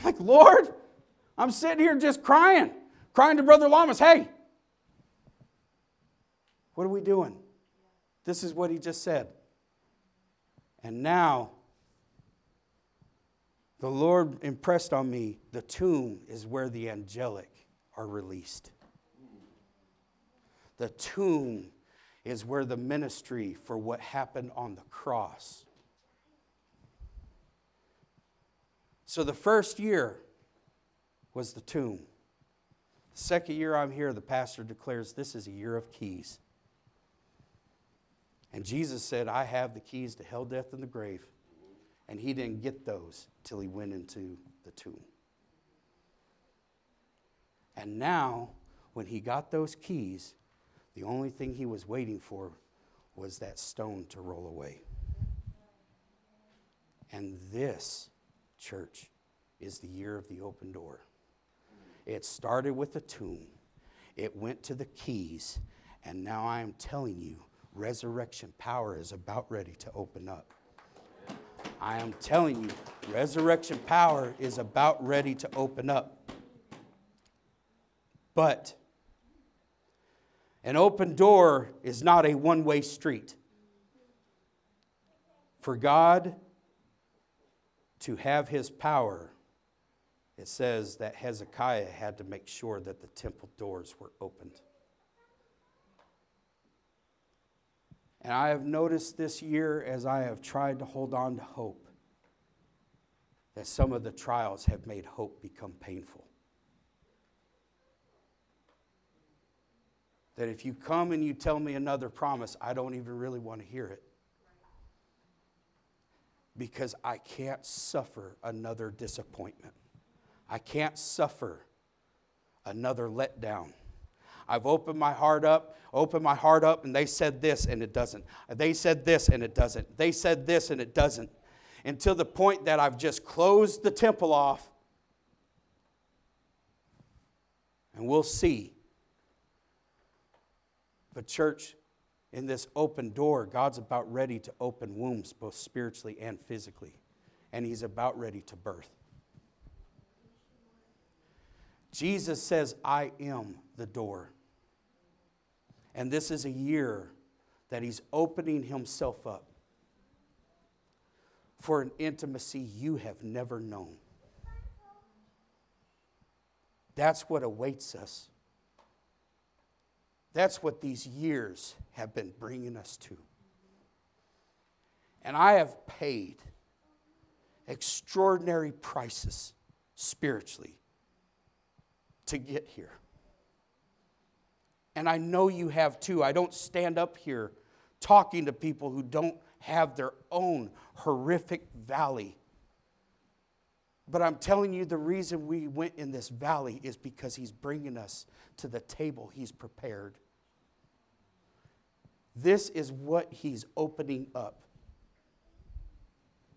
Like, Lord, I'm sitting here just crying, crying to Brother Lamas, hey, what are we doing? This is what he just said. And now, the Lord impressed on me the tomb is where the angelic are released. The tomb is where the ministry for what happened on the cross So the first year was the tomb. The second year I'm here, the pastor declares this is a year of keys. And Jesus said, I have the keys to hell, death, and the grave. And he didn't get those till he went into the tomb. And now, when he got those keys, the only thing he was waiting for was that stone to roll away. And this, church, is the year of the open door. It started with a tomb, it went to the keys, and now I am telling you, resurrection power is about ready to open up. I am telling you, resurrection power is about ready to open up. But an open door is not a one way street. For God to have his power, it says that Hezekiah had to make sure that the temple doors were opened. And I have noticed this year as I have tried to hold on to hope that some of the trials have made hope become painful. That if you come and you tell me another promise, I don't even really want to hear it. Because I can't suffer another disappointment. I can't suffer another letdown. I've opened my heart up, opened my heart up, and they said this and it doesn't. They said this and it doesn't. They said this and it doesn't. Until the point that I've just closed the temple off. And we'll see. But, church, in this open door, God's about ready to open wombs, both spiritually and physically. And He's about ready to birth. Jesus says, I am the door. And this is a year that he's opening himself up for an intimacy you have never known. That's what awaits us. That's what these years have been bringing us to. And I have paid extraordinary prices spiritually to get here and I know you have too. I don't stand up here talking to people who don't have their own horrific valley. But I'm telling you, the reason we went in this valley is because He's bringing us to the table He's prepared. This is what He's opening up.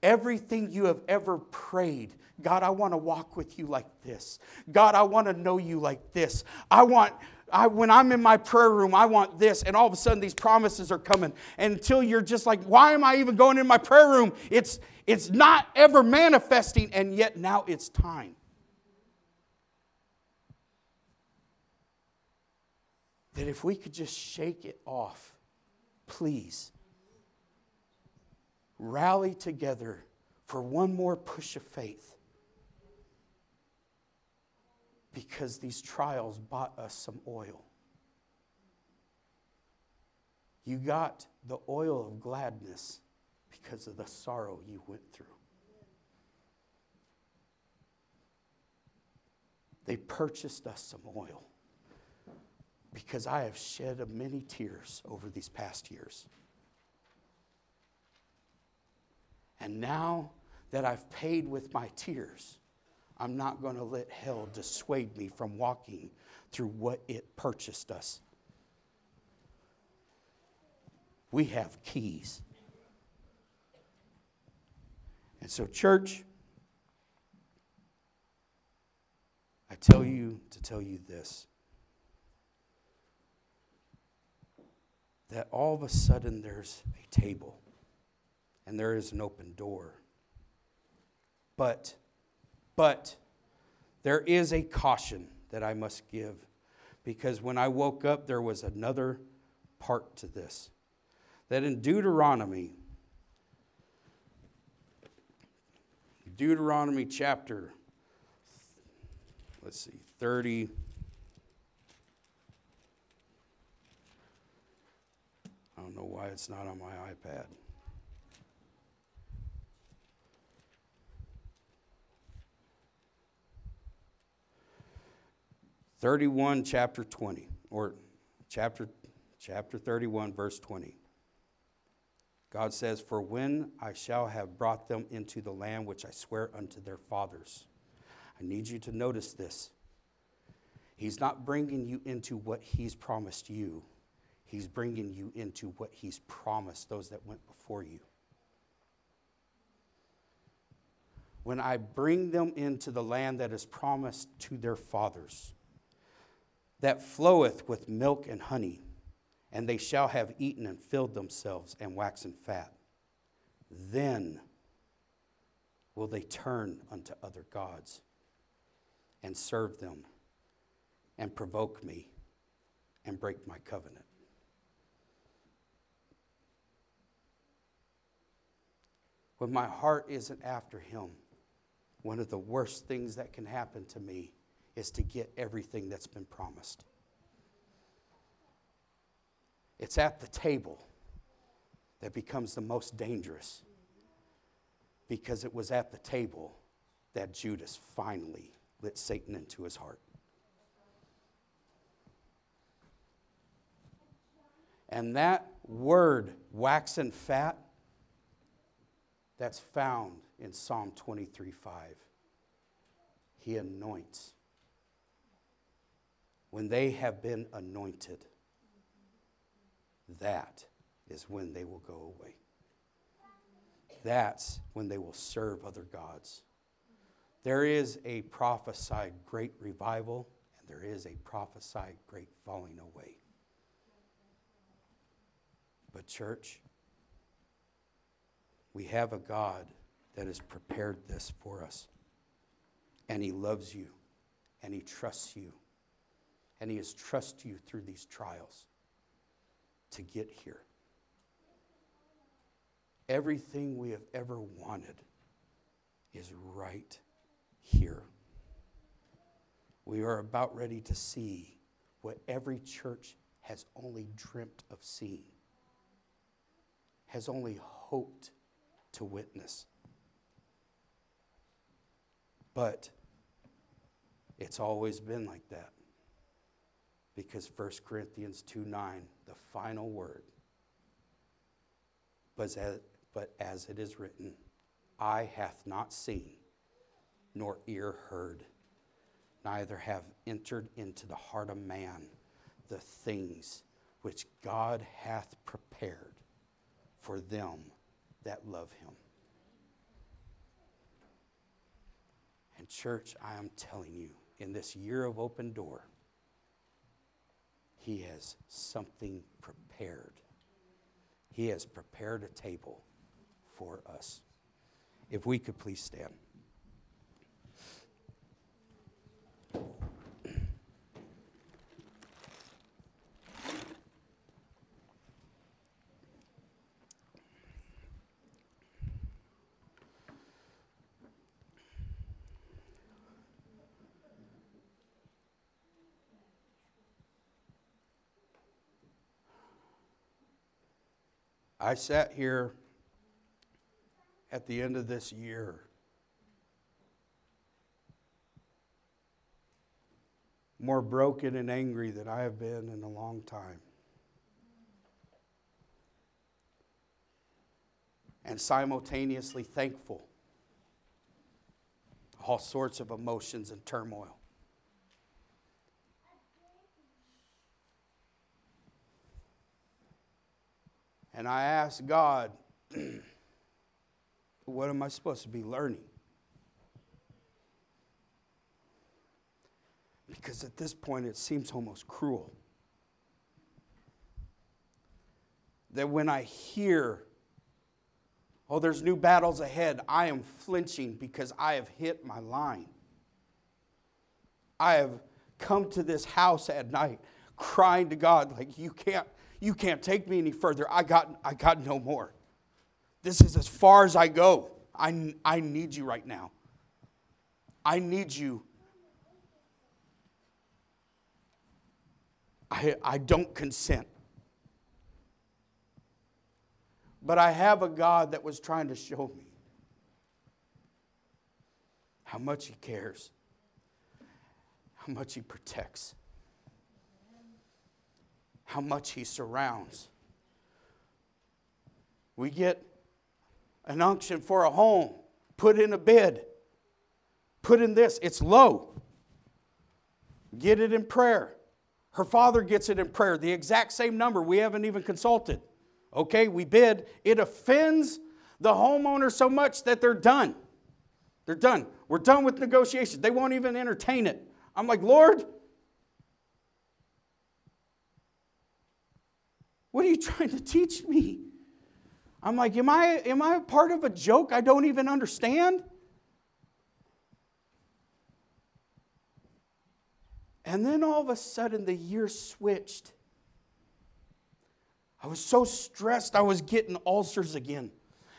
Everything you have ever prayed, God, I want to walk with you like this. God, I want to know you like this. I want I, when I'm in my prayer room, I want this, and all of a sudden these promises are coming. And until you're just like, why am I even going in my prayer room? It's, it's not ever manifesting, and yet now it's time. That if we could just shake it off, please rally together for one more push of faith because these trials bought us some oil. You got the oil of gladness because of the sorrow you went through. They purchased us some oil because I have shed many tears over these past years. And now that I've paid with my tears, I'm not going to let hell dissuade me from walking through what it purchased us. We have keys. And so, church, I tell you to tell you this that all of a sudden there's a table and there is an open door. But but there is a caution that I must give because when I woke up, there was another part to this. That in Deuteronomy, Deuteronomy chapter, let's see, 30. I don't know why it's not on my iPad. 31, chapter 20, or chapter, chapter 31, verse 20. God says, For when I shall have brought them into the land which I swear unto their fathers. I need you to notice this. He's not bringing you into what He's promised you, He's bringing you into what He's promised those that went before you. when I bring them into the land that is promised to their fathers, that floweth with milk and honey, and they shall have eaten and filled themselves and waxen fat. Then will they turn unto other gods and serve them and provoke me and break my covenant. When my heart isn't after him, one of the worst things that can happen to me is to get everything that's been promised. It's at the table that becomes the most dangerous because it was at the table that Judas finally lit Satan into his heart. And that word, waxen fat, that's found in Psalm 23 5. He anoints. When they have been anointed, that is when they will go away. That's when they will serve other gods. There is a prophesied great revival, and there is a prophesied great falling away. But, church, we have a God that has prepared this for us. And He loves you, and He trusts you, and He has trusted you through these trials to get here. Everything we have ever wanted is right here. We are about ready to see what every church has only dreamt of seeing, has only hoped to witness. But it's always been like that. Because 1 Corinthians 2 9, the final word, but as, but as it is written, eye hath not seen, nor ear heard, neither have entered into the heart of man the things which God hath prepared for them that love him. And, church, I am telling you, in this year of open door, he has something prepared. He has prepared a table for us. If we could please stand. I sat here at the end of this year more broken and angry than I have been in a long time. And simultaneously thankful. All sorts of emotions and turmoil. And I asked God, [CLEARS THROAT] what am I supposed to be learning? Because at this point, it seems almost cruel. That when I hear, oh, there's new battles ahead, I am flinching because I have hit my line. I have come to this house at night crying to God, like, you can't, you can't take me any further. I got, I got no more. This is as far as I go. I, I need you right now. I need you. I, I don't consent. But I have a God that was trying to show me how much He cares, how much He protects how much He surrounds. We get an unction for a home, put in a bid, put in this, it's low. Get it in prayer. Her father gets it in prayer, the exact same number. We haven't even consulted. Okay, we bid. It offends the homeowner so much that they're done. They're done. We're done with negotiations. They won't even entertain it. I'm like, Lord, what are you trying to teach me? I'm like, am I, am I part of a joke I don't even understand? And then all of a sudden, the year switched. I was so stressed, I was getting ulcers again.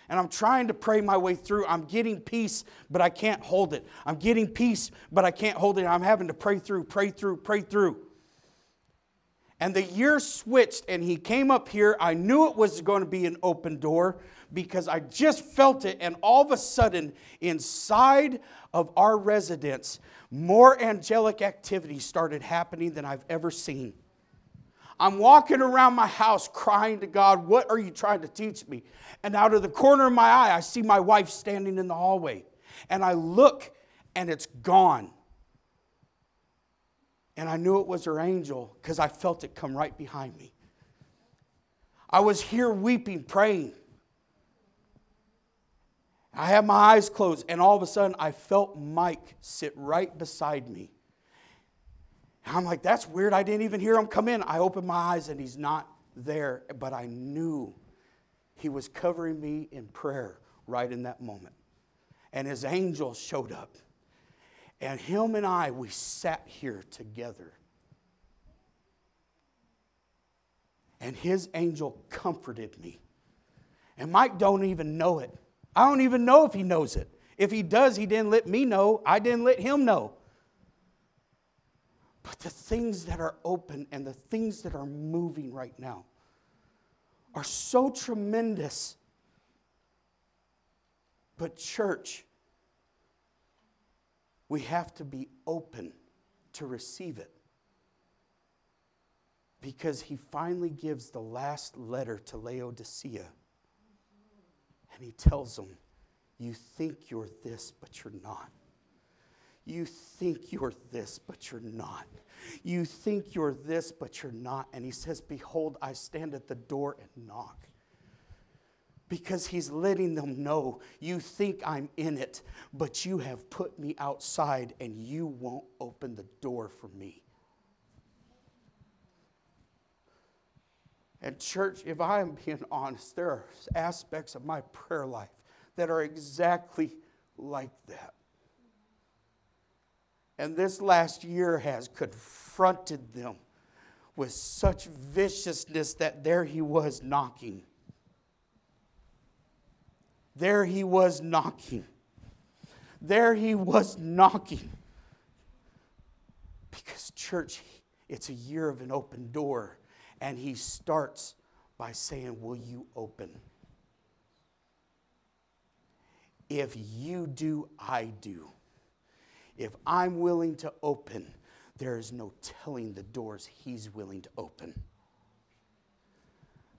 And I'm trying to pray my way through. I'm getting peace, but I can't hold it. I'm getting peace, but I can't hold it. I'm having to pray through, pray through, pray through. And the year switched, and he came up here. I knew it was going to be an open door because I just felt it. And all of a sudden, inside of our residence, more angelic activity started happening than I've ever seen. I'm walking around my house crying to God, What are you trying to teach me? And out of the corner of my eye, I see my wife standing in the hallway. And I look, and it's gone. And I knew it was her angel because I felt it come right behind me. I was here weeping, praying. I had my eyes closed, and all of a sudden I felt Mike sit right beside me. I'm like, that's weird. I didn't even hear him come in. I opened my eyes, and he's not there, but I knew he was covering me in prayer right in that moment. And his angel showed up. And him and I, we sat here together. And his angel comforted me. And Mike don't even know it. I don't even know if he knows it. If he does, he didn't let me know. I didn't let him know. But the things that are open and the things that are moving right now are so tremendous. But, church, we have to be open to receive it. Because he finally gives the last letter to Laodicea. And he tells them, You think you're this, but you're not. You think you're this, but you're not. You think you're this, but you're not. And he says, Behold, I stand at the door and knock because he's letting them know you think I'm in it, but you have put me outside and you won't open the door for me. And, church, if I am being honest, there are aspects of my prayer life that are exactly like that. And this last year has confronted them with such viciousness that there he was knocking. There he was knocking. There he was knocking. Because, church, it's a year of an open door. And he starts by saying, Will you open? If you do, I do. If I'm willing to open, there is no telling the doors he's willing to open.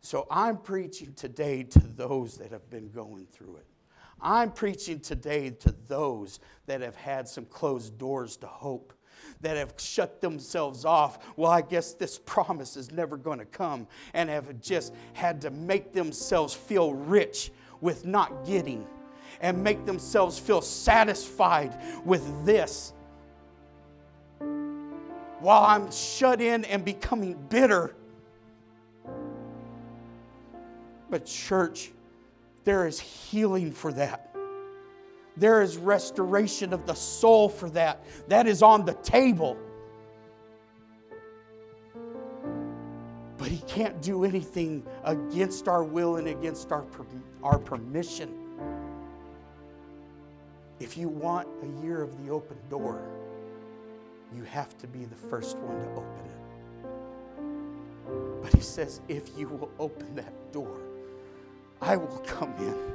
So I'm preaching today to those that have been going through it. I'm preaching today to those that have had some closed doors to hope, that have shut themselves off. Well, I guess this promise is never going to come, and have just had to make themselves feel rich with not getting, and make themselves feel satisfied with this. While I'm shut in and becoming bitter But, church, there is healing for that. There is restoration of the soul for that. That is on the table. But He can't do anything against our will and against our, our permission. If you want a year of the open door, you have to be the first one to open it. But He says, if you will open that door, I will come in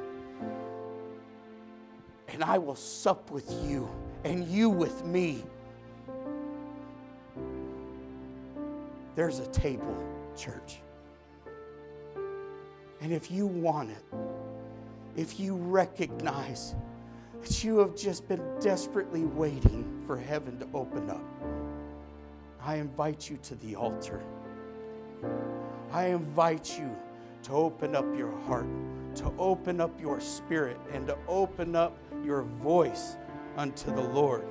and I will sup with you and you with me. There's a table, church. And if you want it, if you recognize that you have just been desperately waiting for heaven to open up, I invite you to the altar. I invite you to open up your heart, to open up your spirit, and to open up your voice unto the Lord.